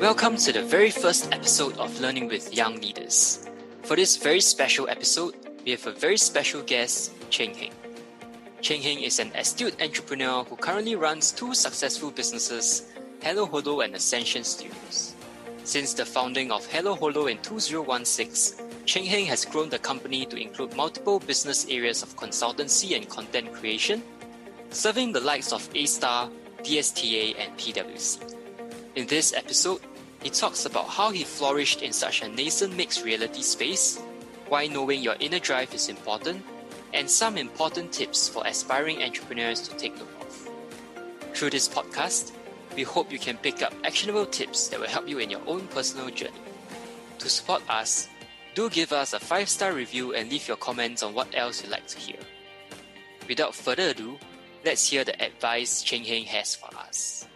Welcome to the very first episode of Learning with Young Leaders. For this very special episode, we have a very special guest, Cheng Heng. Cheng Heng is an astute entrepreneur who currently runs two successful businesses, Hello Holo and Ascension Studios. Since the founding of Hello Holo in 2016, Cheng Heng has grown the company to include multiple business areas of consultancy and content creation, serving the likes of A-Star, DSTA, and PwC. In this episode, he talks about how he flourished in such a nascent mixed reality space, why knowing your inner drive is important, and some important tips for aspiring entrepreneurs to take note of. Through this podcast, we hope you can pick up actionable tips that will help you in your own personal journey. To support us, do give us a 5 star review and leave your comments on what else you'd like to hear. Without further ado, let's hear the advice Cheng Heng has for us.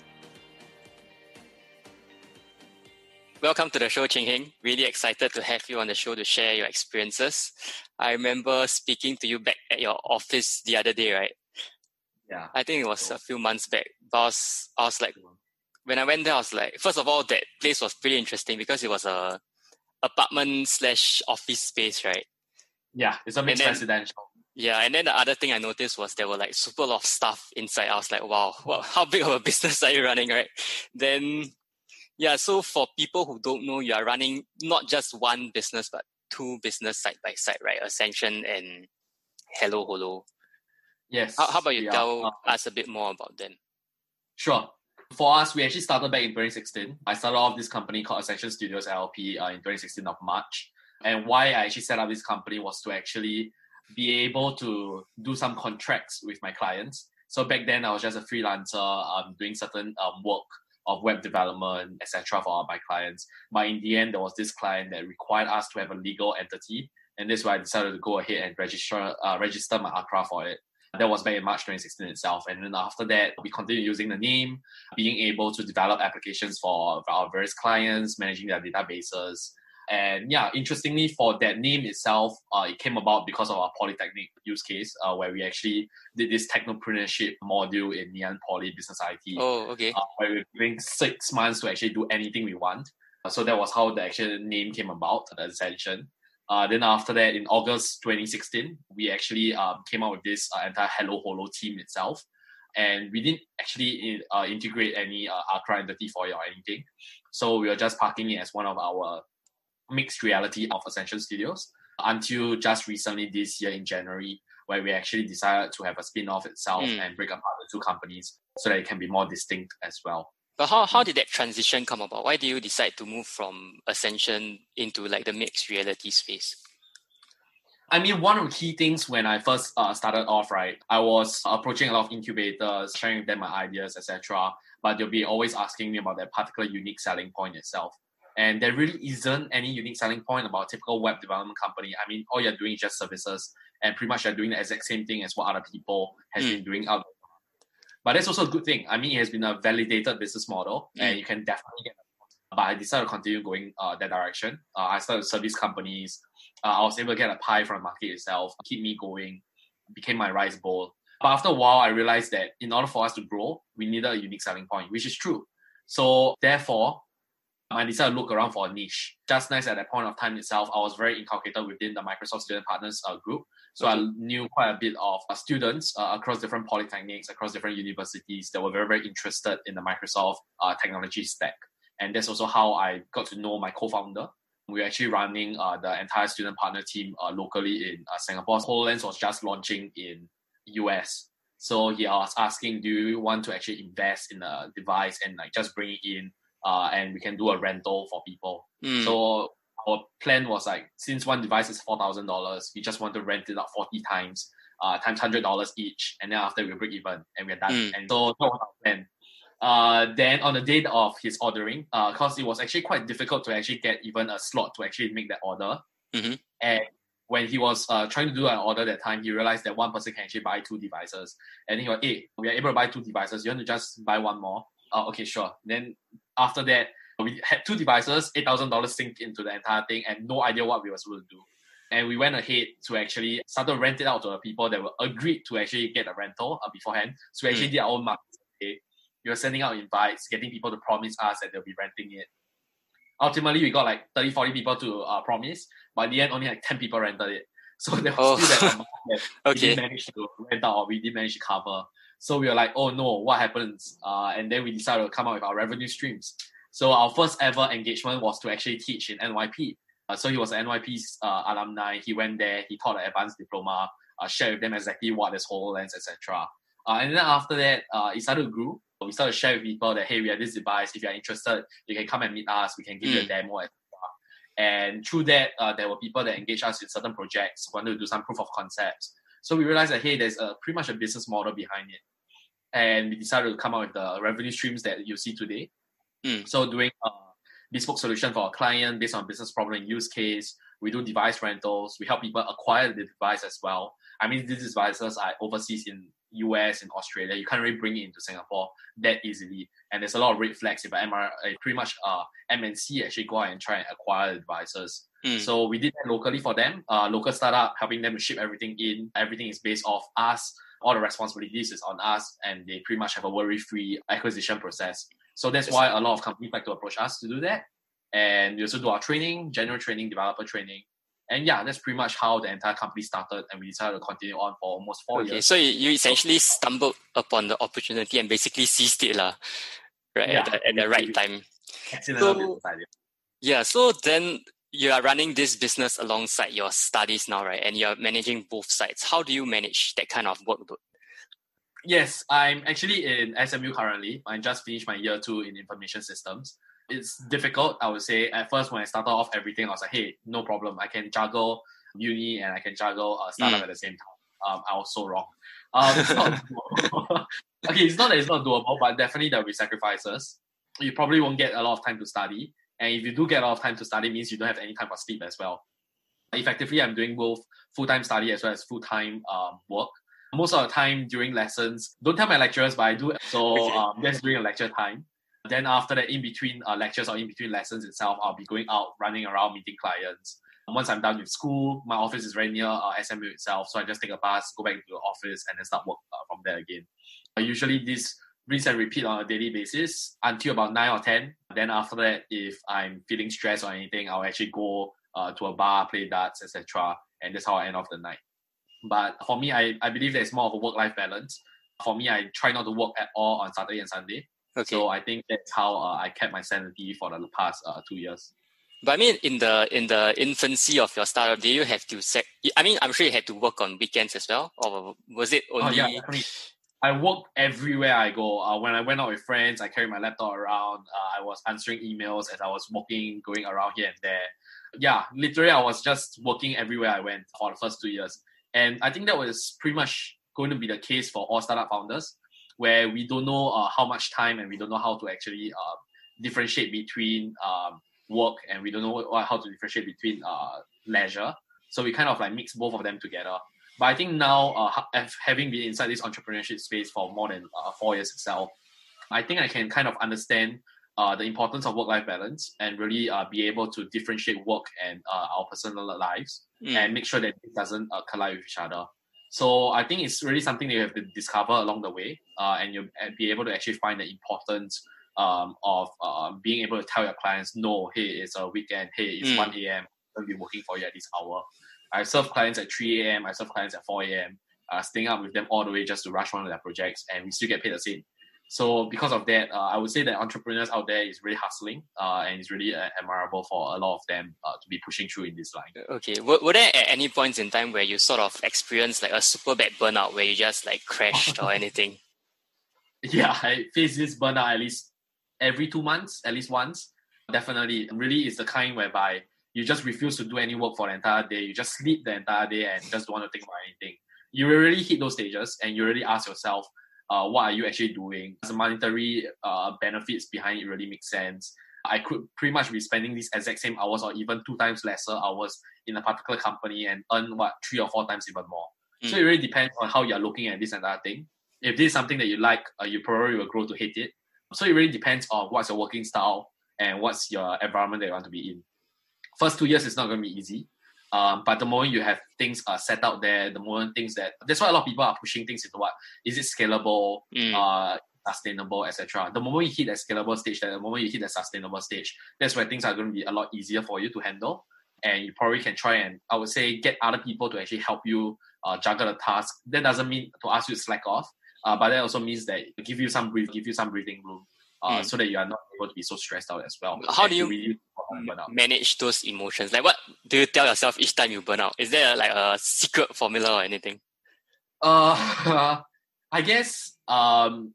Welcome to the show, Cheng Heng. Really excited to have you on the show to share your experiences. I remember speaking to you back at your office the other day, right? Yeah. I think it was a few months back. But I was, I was like, when I went there, I was like, first of all, that place was pretty interesting because it was a apartment slash office space, right? Yeah, it's a mixed then- residential. Yeah, and then the other thing I noticed was there were like super lot of stuff inside. I was like, wow, wow how big of a business are you running, right? Then, yeah, so for people who don't know, you are running not just one business, but two business side by side, right? Ascension and Hello Holo. Yes. How, how about you are. tell Uh, us a bit more about them? Sure. For us, we actually started back in 2016. I started off this company called Ascension Studios LLP uh, in 2016 of March. And why I actually set up this company was to actually be able to do some contracts with my clients. So back then, I was just a freelancer um, doing certain um, work of web development, etc. for my clients. But in the end, there was this client that required us to have a legal entity, and this is why I decided to go ahead and register uh, register my ACRA for it. That was back in March 2016 itself. And then after that, we continued using the name, being able to develop applications for our various clients, managing their databases. And yeah, interestingly, for that name itself, uh, it came about because of our polytechnic use case, uh, where we actually did this technopreneurship module in Nanyang Poly Business IT, Oh, okay. uh, where we're giving six months to actually do anything we want. Uh, so that was how the actual name came about, the Ascension. Uh, then after that, in August 2016, we actually um, came out with this uh, entire Hello Holo team itself. And we didn't actually uh, integrate any uh, ACRA entity for it or anything. So we were just parking it as one of our mixed reality of Ascension Studios until just recently this year in January, where we actually decided to have a spin off itself Mm. and break apart the two companies so that it can be more distinct as well. But how, how did that transition come about? Why did you decide to move from Ascension into like the mixed reality space? I mean, one of the key things when I first uh, started off, right, I was approaching a lot of incubators, sharing with them my ideas, etc. But they'll be always asking me about that particular unique selling point itself. And there really isn't any unique selling point about a typical web development company. I mean, all you're doing is just services, and pretty much you're doing the exact same thing as what other people has Mm. been doing out. But that's also a good thing. I mean, it has been a validated business model, and you can definitely get. But I decided to continue going uh, that direction. Uh, I started service companies. Uh, I was able to get a pie from the market itself, keep me going, became my rice bowl. But after a while, I realized that in order for us to grow, we needed a unique selling point, which is true. So therefore, I decided to look around for a niche. Just nice at that point of time itself, I was very inculcated within the Microsoft Student Partners uh, group. So I knew quite a bit of uh, students uh, across different polytechnics, across different universities that were very, very interested in the Microsoft uh, technology stack. And that's also how I got to know my co-founder. We're actually running uh, the entire student partner team uh, locally in Singapore. HoloLens was just launching in US. So he was asking, do you want to actually invest in a device and like just bring it in uh, and we can do a rental for people. Mm. So our plan was like, since one device is four thousand dollars, we just want to rent it out forty times, uh, times hundred dollars each, and then after we break even and we're done. Mm. And so that was our plan. Uh, then on the date of his ordering, uh, cause it was actually quite difficult to actually get even a slot to actually make that order. Mhm. And when he was uh, trying to do an order that time, he realized that one person can actually buy two devices. And he was, hey, we are able to buy two devices. You want to just buy one more? Oh, okay, sure. Then after that, we had two devices, eight thousand dollars synced into the entire thing, and no idea what we were supposed to do. And we went ahead to actually start to rent it out to the people that were agreed to actually get a rental uh, beforehand. So we actually did our own marketing. Okay? We were sending out invites, getting people to promise us that they'll be renting it. Ultimately, we got like 30, 40 people to uh, promise, but in the end, only like 10 people rented it. So there was Oh. still that amount that we Okay. didn't manage to rent out or we didn't manage to cover. So we were like, oh no, what happens? Uh, and then we decided to come up with our revenue streams. So our first ever engagement was to actually teach in NYP. Uh, so he was an NYP's uh, alumni. He went there. He taught an advanced diploma. Uh, shared with them exactly what is HoloLens, etc. Uh, and then after that, uh, it started to grow. We started to share with people that hey, we have this device. If you're interested, you can come and meet us. We can give you a Mm. demo, etc. And through that, uh, there were people that engaged us in certain projects, wanted to do some proof of concepts. So we realized that hey, there's a pretty much a business model behind it, and we decided to come out with the revenue streams that you see today. Mm. So doing a bespoke solution for a client based on business problem and use case. We do device rentals. We help people acquire the device as well. I mean, these devices are overseas in US and Australia. You can't really bring it into Singapore that easily. And there's a lot of red flags if a MR, uh, pretty much uh, MNC actually go out and try and acquire the devices. Mm. So we did that locally for them. Uh, local startup, helping them to ship everything in. Everything is based off us. All the responsibilities is on us, and they pretty much have a worry-free acquisition process. So that's why a lot of companies like to approach us to do that. And we also do our training, general training, developer training. And yeah, that's pretty much how the entire company started, and we decided to continue on for almost four Okay, years. so you, you essentially stumbled upon the opportunity and basically seized it, lah, right, at, the, at the right time. So- Yeah, so then you are running this business alongside your studies now, right? And you're managing both sides. How do you manage that kind of workload? Yes, I'm actually in SMU currently. I just finished my year two in information systems. It's difficult, I would say. At first, when I started off everything, I was like, hey, no problem. I can juggle uni and I can juggle uh, startup Mm. at the same time. Um, I was so wrong. Um, it's okay, it's not that it's not doable, but definitely there will be sacrifices. You probably won't get a lot of time to study. And if you do get a lot of time to study, it means you don't have any time for sleep as well. Effectively, I'm doing both full-time study as well as full-time um, work most of the time during lessons, don't tell my lecturers, but I do. So Okay. um, that's during a lecture time. Then after that, in between uh, lectures or in between lessons itself, I'll be going out, running around, meeting clients. Once I'm done with school, my office is very near uh, SMU itself, so I just take a bus, go back to the office, and then start work uh, from there again. Usually, this rinse and repeat on a daily basis until about nine or ten. Then after that, if I'm feeling stressed or anything, I'll actually go uh, to a bar, play darts, etc. And that's how I end off the night. But for me, I, I believe there's more of a work life balance. For me, I try not to work at all on Saturday and Sunday. Okay. So I think that's how uh, I kept my sanity for the past uh, two years. But I mean, in the in the infancy of your startup, did you have to set? I mean, I'm sure you had to work on weekends as well, or was it only? Oh, yeah, definitely. I work everywhere I go. Uh, when I went out with friends, I carried my laptop around. Uh, I was answering emails as I was walking, going around here and there. Yeah, literally, I was just working everywhere I went for the first two years. And I think that was pretty much going to be the case for all startup founders, where we don't know uh, how much time and we don't know how to actually uh, differentiate between um, work and we don't know how to differentiate between uh, leisure. So we kind of like mix both of them together. But I think now, uh, having been inside this entrepreneurship space for more than uh, four years itself, I think I can kind of understand uh, the importance of work-life balance and really uh, be able to differentiate work and uh, our personal lives Mm. and make sure that it doesn't uh, collide with each other. So I think it's really something that you have to discover along the way, uh, and you'll be able to actually find the importance um, of uh, being able to tell your clients, no, hey, it's a weekend, hey, it's Mm. 1 a.m., I'll be working for you at this hour. I serve clients at 3 a.m., I serve clients at 4 a.m., uh, staying up with them all the way just to rush one of their projects, and we still get paid the same. So because of that, uh, I would say that entrepreneurs out there is really hustling, uh, and it's really uh, admirable for a lot of them uh, to be pushing through in this line. Okay. Were, were there at any points in time where you sort of experienced like a super bad burnout where you just like crashed or anything? Yeah, I face this burnout at least every two months, at least once. Definitely, really is the kind whereby you just refuse to do any work for the entire day. You just sleep the entire day and just don't want to think about anything. You really hit those stages and you really ask yourself, uh, what are you actually doing? Does the monetary uh, benefits behind it really make sense? I could pretty much be spending these exact same hours or even two times lesser hours in a particular company and earn what three or four times even more. So Mm. it really depends on how you're looking at this entire thing. If this is something that you like, uh, you probably will grow to hate it. So it really depends on what's your working style and what's your environment that you want to be in. First two years is not going to be easy. Um, but the moment you have things uh, set out there, the moment things that that's why a lot of people are pushing things into what is it scalable? Mm. Uh, sustainable, etc. The moment you hit that scalable stage, that the moment you hit that sustainable stage, that's where things are going to be a lot easier for you to handle. And you probably can try and, I would say, get other people to actually help you uh, juggle the task. That doesn't mean to ask you to slack off, uh, but that also means that give you some breathe, give you some breathing room, uh, mm. so that you are not able to be so stressed out as well. How do you really manage those emotions? Like, what do you tell yourself each time you burn out? Is there like a secret formula or anything? Uh, I guess um,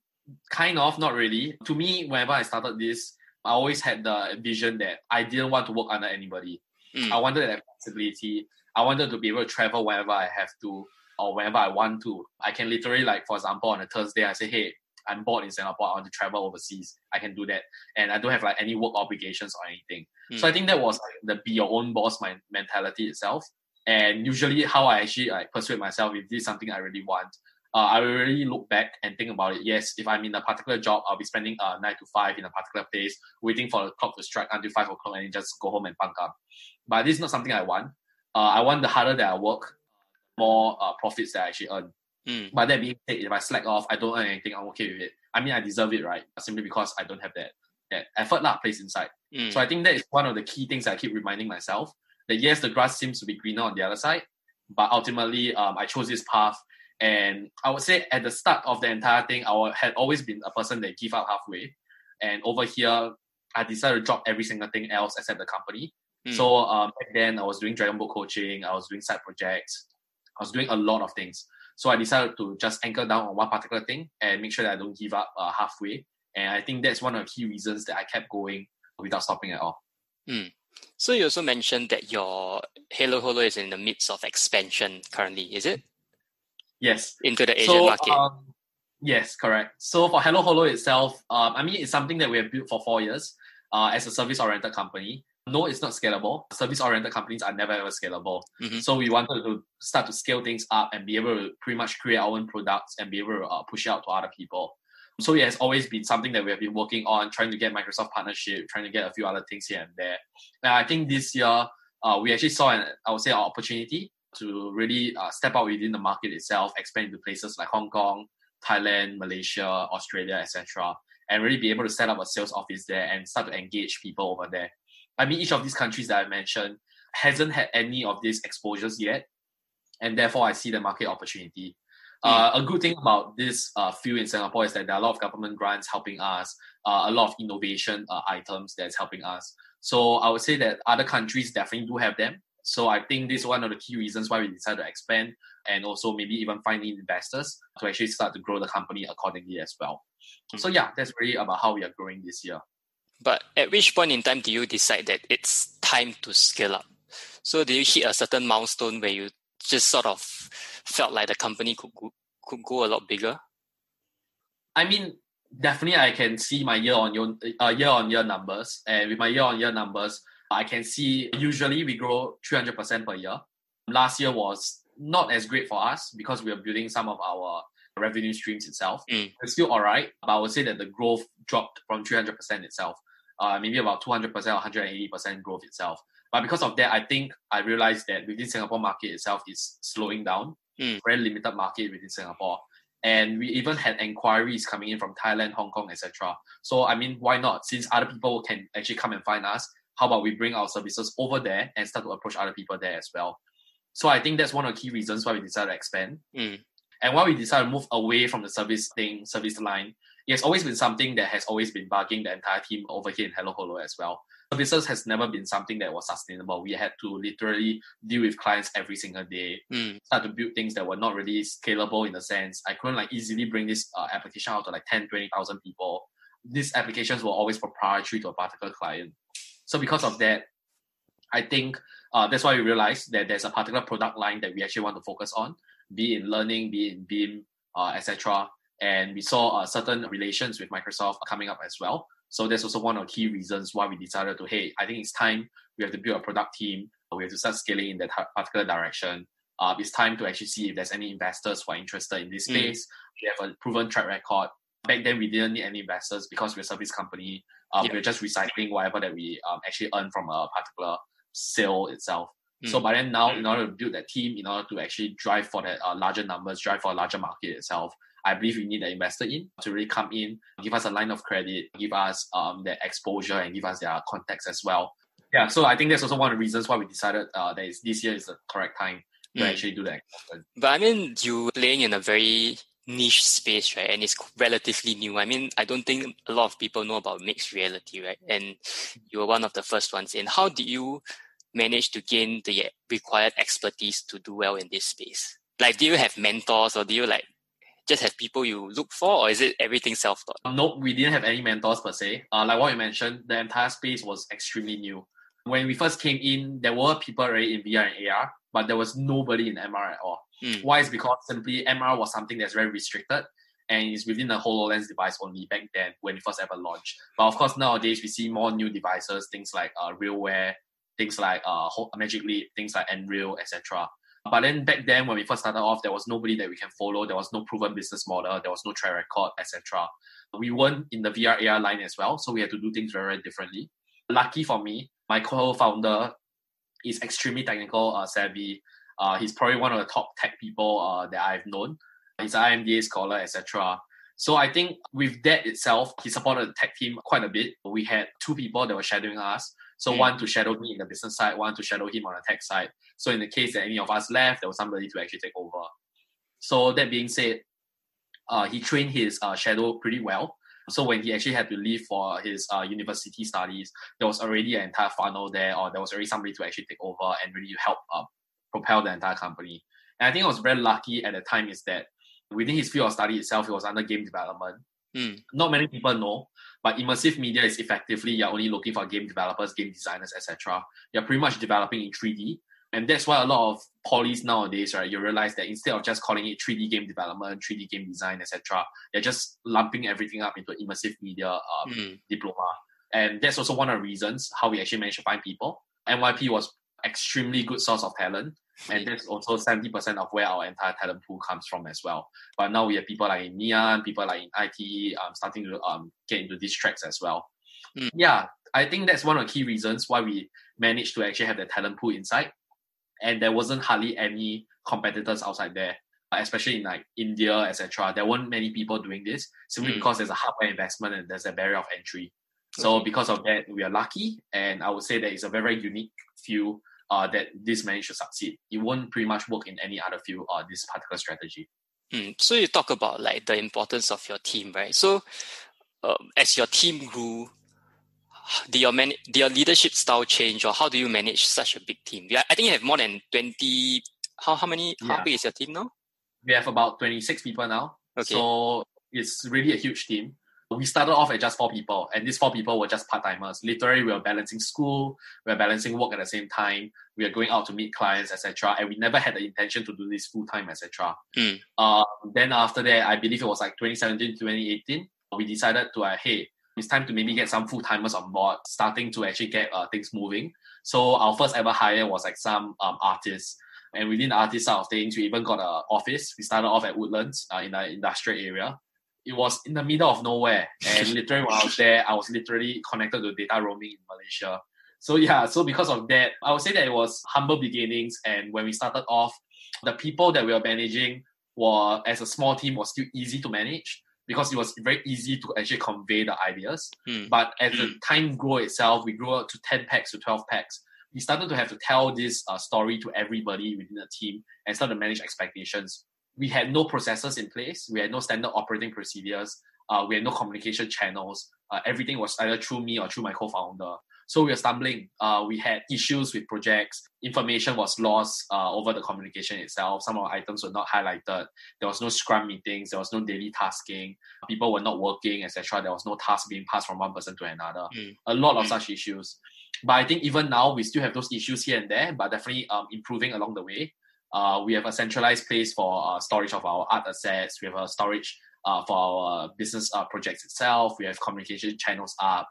kind of, not really. To me, whenever I started this, I always had the vision that I didn't want to work under anybody. Mm. I wanted that flexibility. I wanted to be able to travel whenever I have to or whenever I want to. I can literally, like, for example, on a Thursday, I say, hey, I'm bored in Singapore. I want to travel overseas. I can do that, and I don't have like any work obligations or anything. Mm. So I think that was like the be your own boss my mentality itself. And usually, how I actually like persuade myself if this is something I really want, uh, I will really look back and think about it. Yes, if I'm in a particular job, I'll be spending uh, nine to five in a particular place, waiting for the clock to strike until five o'clock and just go home and bunk up. But this is not something I want. Uh, I want the harder that I work, more uh, profits that I actually earn. Mm. But that being said, if I slack off, I don't earn anything, I'm okay with it. I mean, I deserve it, right? Simply because I don't have that that effort lah placed inside. Mm. So I think that is one of the key things I keep reminding myself that yes, the grass seems to be greener on the other side, but ultimately, um, I chose this path. And I would say at the start of the entire thing, I had always been a person that give up halfway. And over here, I decided to drop every single thing else except the company. Mm. So um, back then, I was doing Dragon Boat coaching, I was doing side projects, I was doing a lot of things. So I decided to just anchor down on one particular thing and make sure that I don't give up uh, halfway. And I think that's one of the key reasons that I kept going without stopping at all. Mm. So you also mentioned that your Hello Holo is in the midst of expansion currently, is it? Yes. Into the Asian so, market. Um, yes, correct. So for Hello Holo itself, um, I mean, it's something that we have built for four years uh, as a service-oriented company no, it's not scalable. Service oriented companies are never ever scalable. Mm-hmm. So we wanted to start to scale things up and be able to pretty much create our own products and be able to uh, push it out to other people. So it has always been something that we have been working on, trying to get Microsoft partnership, trying to get a few other things here and there. And I think this year uh, we actually saw an, I would say, an opportunity to really uh, step out within the market itself, expand into places like Hong Kong, Thailand, Malaysia, Australia, etc., and really be able to set up a sales office there and start to engage people over there. I mean, each of these countries that I mentioned hasn't had any of these exposures yet, and therefore I see the market opportunity. Mm. Uh, a good thing about this uh, field in Singapore is that there are a lot of government grants helping us, uh, a lot of innovation uh, items that's helping us. So I would say that other countries definitely do have them. So I think this is one of the key reasons why we decided to expand and also maybe even finding investors to actually start to grow the company accordingly as well. Mm. So yeah, that's really about how we are growing this year. But at which point in time do you decide that it's time to scale up? So do you hit a certain milestone where you just sort of felt like the company could go, could go a lot bigger? I mean, definitely I can see my year on year uh, year on year numbers, and with my year on year numbers, I can see usually we grow three hundred percent per year. Last year was not as great for us because we are building some of our revenue streams itself. Mm. It's still all right, but I would say that the growth dropped from 300% itself uh, maybe about 200% or 180% growth itself. But because of that, I think I realized that within Singapore market itself is slowing down. Mm. Very limited market within Singapore. And we even had inquiries coming in from Thailand, Hong Kong, etc. So I mean, why not? Since other people can actually come and find us, how about we bring our services over there and start to approach other people there as well? So I think that's one of the key reasons why we decided to expand. Mm. And why we decided to move away from the service thing, service line, it has always been something that has always been bugging the entire team over here in Hello Holo as well. Services has never been something that was sustainable. We had to literally deal with clients every single day, mm. start to build things that were not really scalable in the sense. I couldn't like easily bring this uh, application out to like 10, 20,000 people. These applications were always proprietary to a particular client. So because of that, I think uh, that's why we realized that there's a particular product line that we actually want to focus on, be in learning, be in BIM, uh, etc and we saw uh, certain relations with Microsoft coming up as well. So that's also one of the key reasons why we decided to, hey, I think it's time we have to build a product team. We have to start scaling in that particular direction. Uh, it's time to actually see if there's any investors who are interested in this mm. space. We have a proven track record. Back then, we didn't need any investors because we're a service company. Um, We're just recycling whatever that we um, actually earn from a particular sale itself. Mm. So, but then now, in order to build that team, in order to actually drive for that uh, larger numbers, drive for a larger market itself, I believe we need an investor in to really come in, give us a line of credit, give us um, their exposure, and give us their contacts as well. Yeah, so I think that's also one of the reasons why we decided uh, that this year is the correct time to mm. actually do that. But I mean, you're playing in a very niche space, right? And it's relatively new. I mean, I don't think a lot of people know about mixed reality, right? And you were one of the first ones in. How did you manage to gain the required expertise to do well in this space? Like, do you have mentors or do you like just have people you look for, or is it everything self taught? Nope, we didn't have any mentors per se. Uh, like what you mentioned, the entire space was extremely new. When we first came in, there were people already in VR and AR, but there was nobody in MR at all. Mm. Why is because simply MR was something that's very restricted and it's within the HoloLens device only back then when it first ever launched. But of course, nowadays we see more new devices, things like uh, RealWear, things like uh, Magic Leap, things like Nreal, etc. But then back then, when we first started off, there was nobody that we can follow. There was no proven business model. There was no track record, etc. We weren't in the VR AR line as well, so we had to do things very, very differently. Lucky for me, my co-founder is extremely technical uh, savvy. Uh, he's probably one of the top tech people uh, that I've known. He's an IMDA scholar, etc. So I think with that itself, he supported the tech team quite a bit. We had two people that were shadowing us. So mm. one to shadow me in the business side, one to shadow him on the tech side. So in the case that any of us left, there was somebody to actually take over. So that being said, uh, he trained his uh, shadow pretty well. So when he actually had to leave for his uh, university studies, there was already an entire funnel there, or there was already somebody to actually take over and really help uh, propel the entire company. And I think I was very lucky at the time is that within his field of study itself, he was under game development. Mm. Not many people know, but immersive media is effectively you're only looking for game developers, game designers, etc. You're pretty much developing in 3D. And that's why a lot of polys nowadays, right, you realize that instead of just calling it 3D game development, 3D game design, etc., they're just lumping everything up into immersive media um, mm. diploma. And that's also one of the reasons how we actually managed to find people. NYP was extremely good source of talent. And that's also 70% of where our entire talent pool comes from as well. But now we have people like in Ngee Ann, people like in IT, um, starting to um, get into these tracks as well. Mm. Yeah, I think that's one of the key reasons why we managed to actually have the talent pool inside and there wasn't hardly any competitors outside there especially in like India, etc. There weren't many people doing this simply mm. because there's a hardware investment and there's a barrier of entry. So because of that, we are lucky, and I would say that it's a very, very unique field uh, that this managed to succeed. It won't pretty much work in any other field. Uh, this particular strategy. Mm. So you talk about like the importance of your team, right? So um, as your team grew, did your man did your leadership style change or how do you manage such a big team? Yeah, I think you have more than twenty. How how many? Yeah. How big is your team now? We have about twenty six people now. Okay. So it's really a huge team. We started off at just four people, and these four people were just part timers. Literally, we were balancing school, we were balancing work at the same time. We were going out to meet clients, etc. And we never had the intention to do this full time, etc. Mm. Um, then after that, I believe it was like 2017, 2018. We decided to, uh, hey, it's time to maybe get some full timers on board, starting to actually get uh, things moving. So our first ever hire was like some um, artists. And within the artist side of things, we even got an office. We started off at Woodlands uh, in the industrial area. It was in the middle of nowhere. And literally when I was there, I was literally connected to data roaming in Malaysia. So yeah, so because of that, I would say that it was humble beginnings. And when we started off, the people that we were managing were, as a small team, was still easy to manage because it was very easy to actually convey the ideas. Mm. But as the hmm. time grew itself, we grew up to 10 packs to 12 packs. We started to have to tell this uh, story to everybody within the team and start to manage expectations. We had no processes in place. We had no standard operating procedures. Uh, we had no communication channels. Uh, everything was either through me or through my co-founder. So we were stumbling. Uh, we had issues with projects. Information was lost uh, over the communication itself. Some of the items were not highlighted. There was no scrum meetings. There was no daily tasking. People were not working, etc. There was no task being passed from one person to another. Mm. A lot of mm. such issues. But I think even now we still have those issues here and there, but definitely um, improving along the way. Uh, we have a centralized place for uh, storage of our art assets. We have a storage uh, for our business uh, projects itself. We have communication channels up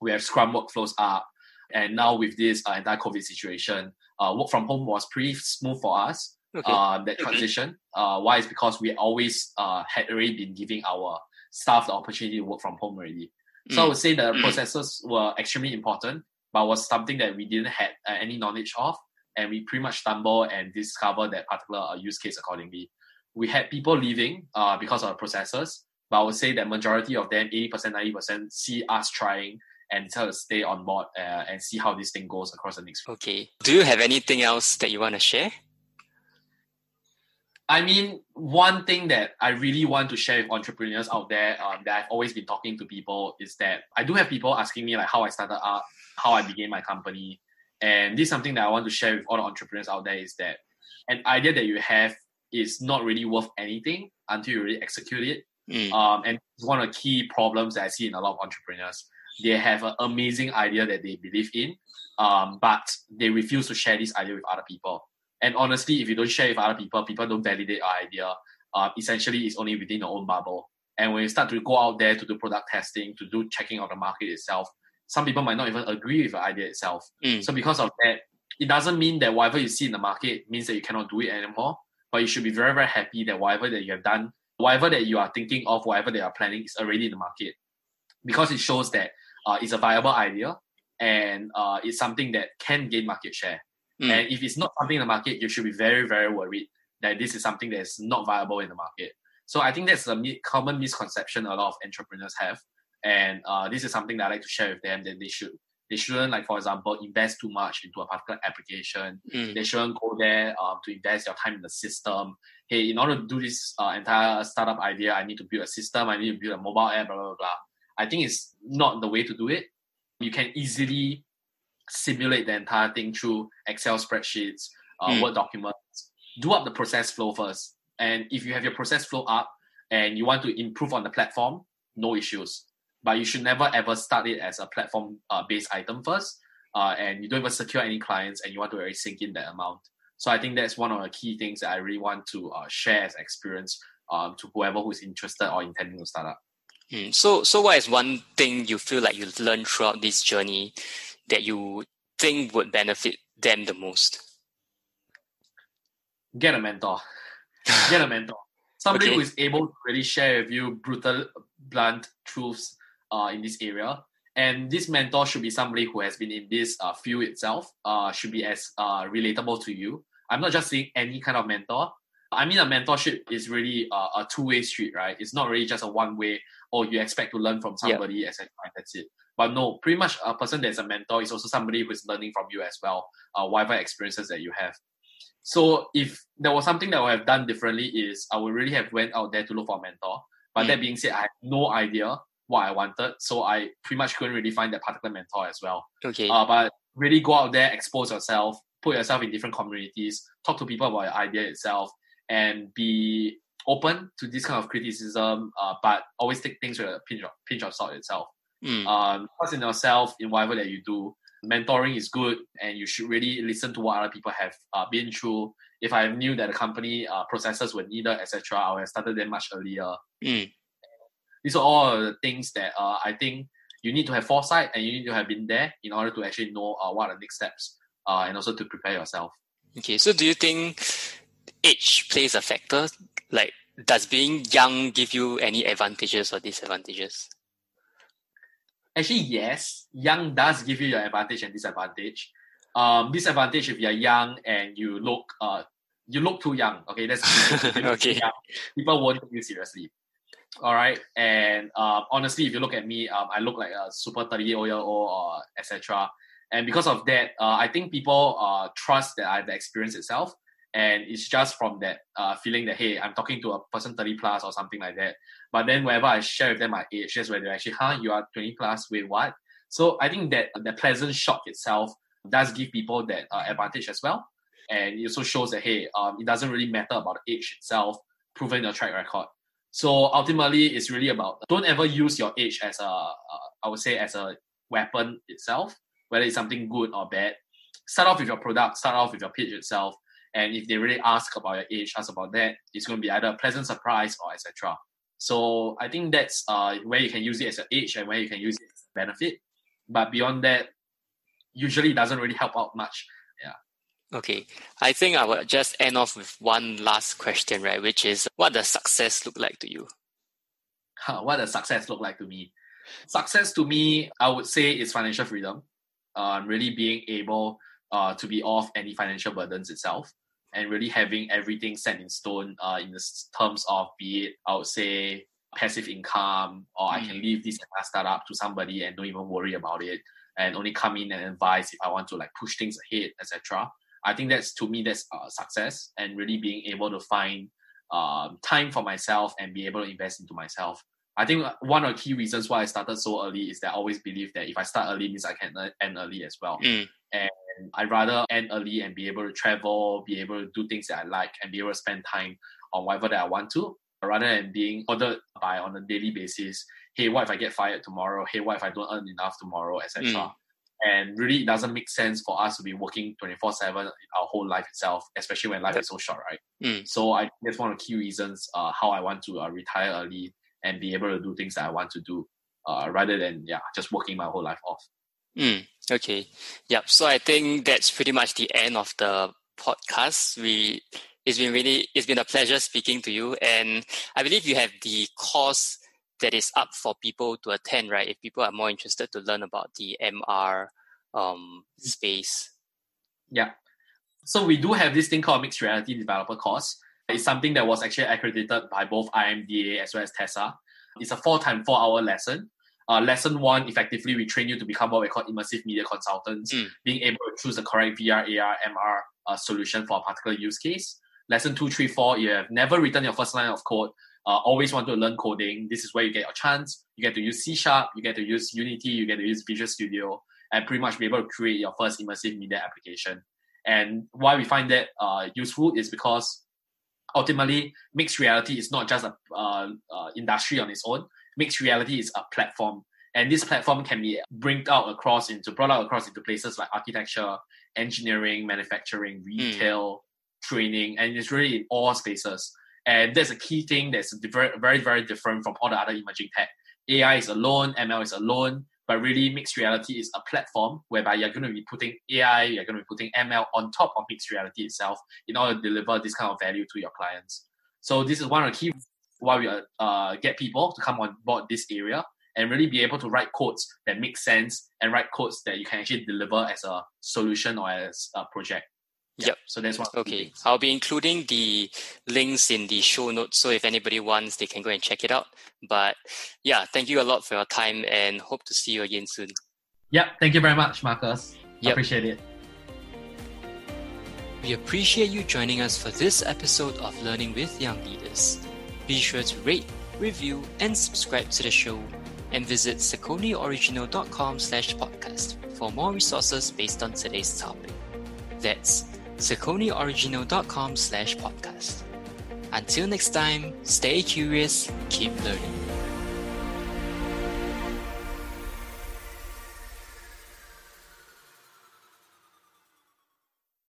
we have Scrum workflows up. And now with this uh, entire COVID situation, uh, work from home was pretty smooth for us. Okay. Uh, that transition. Uh, why is because we always uh, had already been giving our staff the opportunity to work from home already. So mm. I would say the mm. processes were extremely important, but was something that we didn't have uh, any knowledge of, and we pretty much stumble and discover that particular uh, use case accordingly. we had people leaving uh, because of the processes, but I would say that majority of them, 80%, 90%, see us trying and try to stay on board uh, and see how this thing goes across the next. Okay. Do you have anything else that you want to share? I mean, one thing that I really want to share with entrepreneurs out there um, that I've always been talking to people is that I do have people asking me like how I started up, how I began my company, and this is something that I want to share with all the entrepreneurs out there is that an idea that you have is not really worth anything until you really execute it. Mm. Um, and one of the key problems that I see in a lot of entrepreneurs. They have an amazing idea that they believe in, um, but they refuse to share this idea with other people. And honestly, if you don't share with other people, people don't validate your idea. Uh, essentially, it's only within your own bubble. And when you start to go out there to do product testing, to do checking of the market itself, some people might not even agree with the idea itself. Mm. So because of that, it doesn't mean that whatever you see in the market means that you cannot do it anymore. But you should be very, very happy that whatever that you have done, whatever that you are thinking of, whatever that you are planning is already in the market. Because it shows that uh, it's a viable idea and uh, it's something that can gain market share. Mm. And if it's not something in the market, you should be very, very worried that this is something that is not viable in the market. So I think that's a common misconception a lot of entrepreneurs have, and uh, this is something that I like to share with them that they should they shouldn't like for example invest too much into a particular application. Mm. They shouldn't go there um, to invest your time in the system. Hey, in order to do this uh, entire startup idea, I need to build a system. I need to build a mobile app. Blah blah blah. I think it's not the way to do it. You can easily simulate the entire thing through Excel spreadsheets, uh, Mm. Word documents. Do up the process flow first. And if you have your process flow up and you want to improve on the platform, no issues. But you should never ever start it as a platform uh, based item first. Uh, and you don't even secure any clients and you want to already sink in that amount. So I think that's one of the key things that I really want to uh, share as experience um, to whoever who's interested or intending to start up. Mm. So, so what is one thing you feel like you learned throughout this journey that you think would benefit them the most? Get a mentor. Get a mentor. Somebody Okay. who is able to really share with you brutal, blunt truths uh, in this area. And this mentor should be somebody who has been in this uh, field itself, uh, should be as uh, relatable to you. I'm not just saying any kind of mentor. I mean, a mentorship is really uh, a two way street, right? It's not really just a one way, or you expect to learn from somebody, etc. and That's it. But no, pretty much a person that's a mentor is also somebody who is learning from you as well, uh, whatever experiences that you have. So if there was something that I would have done differently is I would really have went out there to look for a mentor. But Mm. that being said, I have no idea what I wanted, so I pretty much couldn't really find that particular mentor as well. Okay. Uh, but really go out there, expose yourself, put yourself in different communities, talk to people about your idea itself, and be open to this kind of criticism. Uh, but always take things with a pinch of pinch of salt itself. Mm. Um, trust in yourself in whatever that you do. Mentoring is good, and you should really listen to what other people have uh, been through. If I knew that the company uh, processes were needed, etc., I would have started them much earlier. Mm. These are all the things that uh, I think you need to have foresight and you need to have been there in order to actually know uh, what are the next steps uh, and also to prepare yourself. Okay. So, do you think age plays a factor? Like, does being young give you any advantages or disadvantages? Actually, yes, young does give you your advantage and disadvantage. Um, disadvantage if you're young and you look uh you look too young. Okay, that's if you look too Okay. young, people won't take you seriously. All right, and um, honestly, if you look at me, um, I look like a super thirty year old or etc. And because of that, uh, I think people uh trust that I have the experience itself, and it's just from that uh feeling that hey, I'm talking to a person thirty plus or something like that. But then whenever I share with them my age, that's where they're actually, huh, you are 20 plus, wait, what? So I think that the pleasant shock itself does give people that uh, advantage as well. And it also shows that, hey, um, it doesn't really matter about the age itself, proven your track record. So ultimately, it's really about don't ever use your age as a, uh, I would say, as a weapon itself, whether it's something good or bad. Start off with your product, start off with your pitch itself. And if they really ask about your age, ask about that, it's going to be either a pleasant surprise or etc. So I think that's uh, where you can use it as an age and where you can use it as a benefit. But beyond that, usually it doesn't really help out much. Okay. I think I will just end off with one last question, right? Which is, what does success look like to you? Huh, what does success look like to me? Success to me, I would say, is financial freedom. Um, really being able uh, to be off any financial burdens itself. and really having everything set in stone uh, in the terms of be it, I would say, passive income, or mm. I can leave this startup to somebody and don't even worry about it, and only come in and advise if I want to like push things ahead, etc. I think that's to me that's a success, and really being able to find um, time for myself and be able to invest into myself. I think one of the key reasons why I started so early is that I always believe that if I start early means I can end early as well. Mm. And I'd rather end early and be able to travel, be able to do things that I like, and be able to spend time on whatever that I want to, rather than being ordered by on a daily basis. Hey, what if I get fired tomorrow? Hey, what if I don't earn enough tomorrow, etc. Mm. And really, it doesn't make sense for us to be working 24 7 our whole life itself, especially when life is so short, right? Mm. So, I that's one of the key reasons uh, how I want to uh, retire early and be able to do things that I want to do uh, rather than, yeah, just working my whole life off. Mm. Okay. Yep. So I think that's pretty much the end of the podcast. We it's been really it's been a pleasure speaking to you, and I believe you have the course that is up for people to attend, right? If people are more interested to learn about the MR um, space. Yeah. So we do have this thing called mixed reality developer course. It's something that was actually accredited by both IMDA as well as TESA. It's a four time four hour lesson uh, lesson one, effectively, we train you to become what we call immersive media consultants, mm. being able to choose the correct VR, AR, MR uh, solution for a particular use case. Lesson two, three, four, you have never written your first line of code, uh, always want to learn coding. This is where you get your chance. You get to use C Sharp, you get to use Unity, you get to use Visual Studio, and pretty much be able to create your first immersive media application. And why we find that uh, useful is because ultimately mixed reality is not just a uh, uh, industry on its own mixed reality is a platform and this platform can be bring out across into brought out across into places like architecture engineering manufacturing hmm. retail mm. training and it's really in all spaces and that's a key thing that's very very different from all the other emerging tech ai is alone ml is alone but really mixed reality is a platform whereby you're going to be putting ai you're going to be putting ml on top of mixed reality itself in order to deliver this kind of value to your clients so this is one of the key why we uh, get people to come on board this area and really be able to write codes that make sense and write codes that you can actually deliver as a solution or as a project. Yeah. Yep. So that's one. Okay. I'll be including the links in the show notes. So if anybody wants, they can go and check it out. But yeah, thank you a lot for your time and hope to see you again soon. Yeah. Thank you very much, Marcus. Yep. Appreciate it. We appreciate you joining us for this episode of Learning with Young Leaders. Be sure to rate, review, and subscribe to the show, and visit sauconyoriginal.com slash podcast for more resources based on today's topic. That's sauconyoriginal.com slash podcast. Until next time, stay curious, keep learning.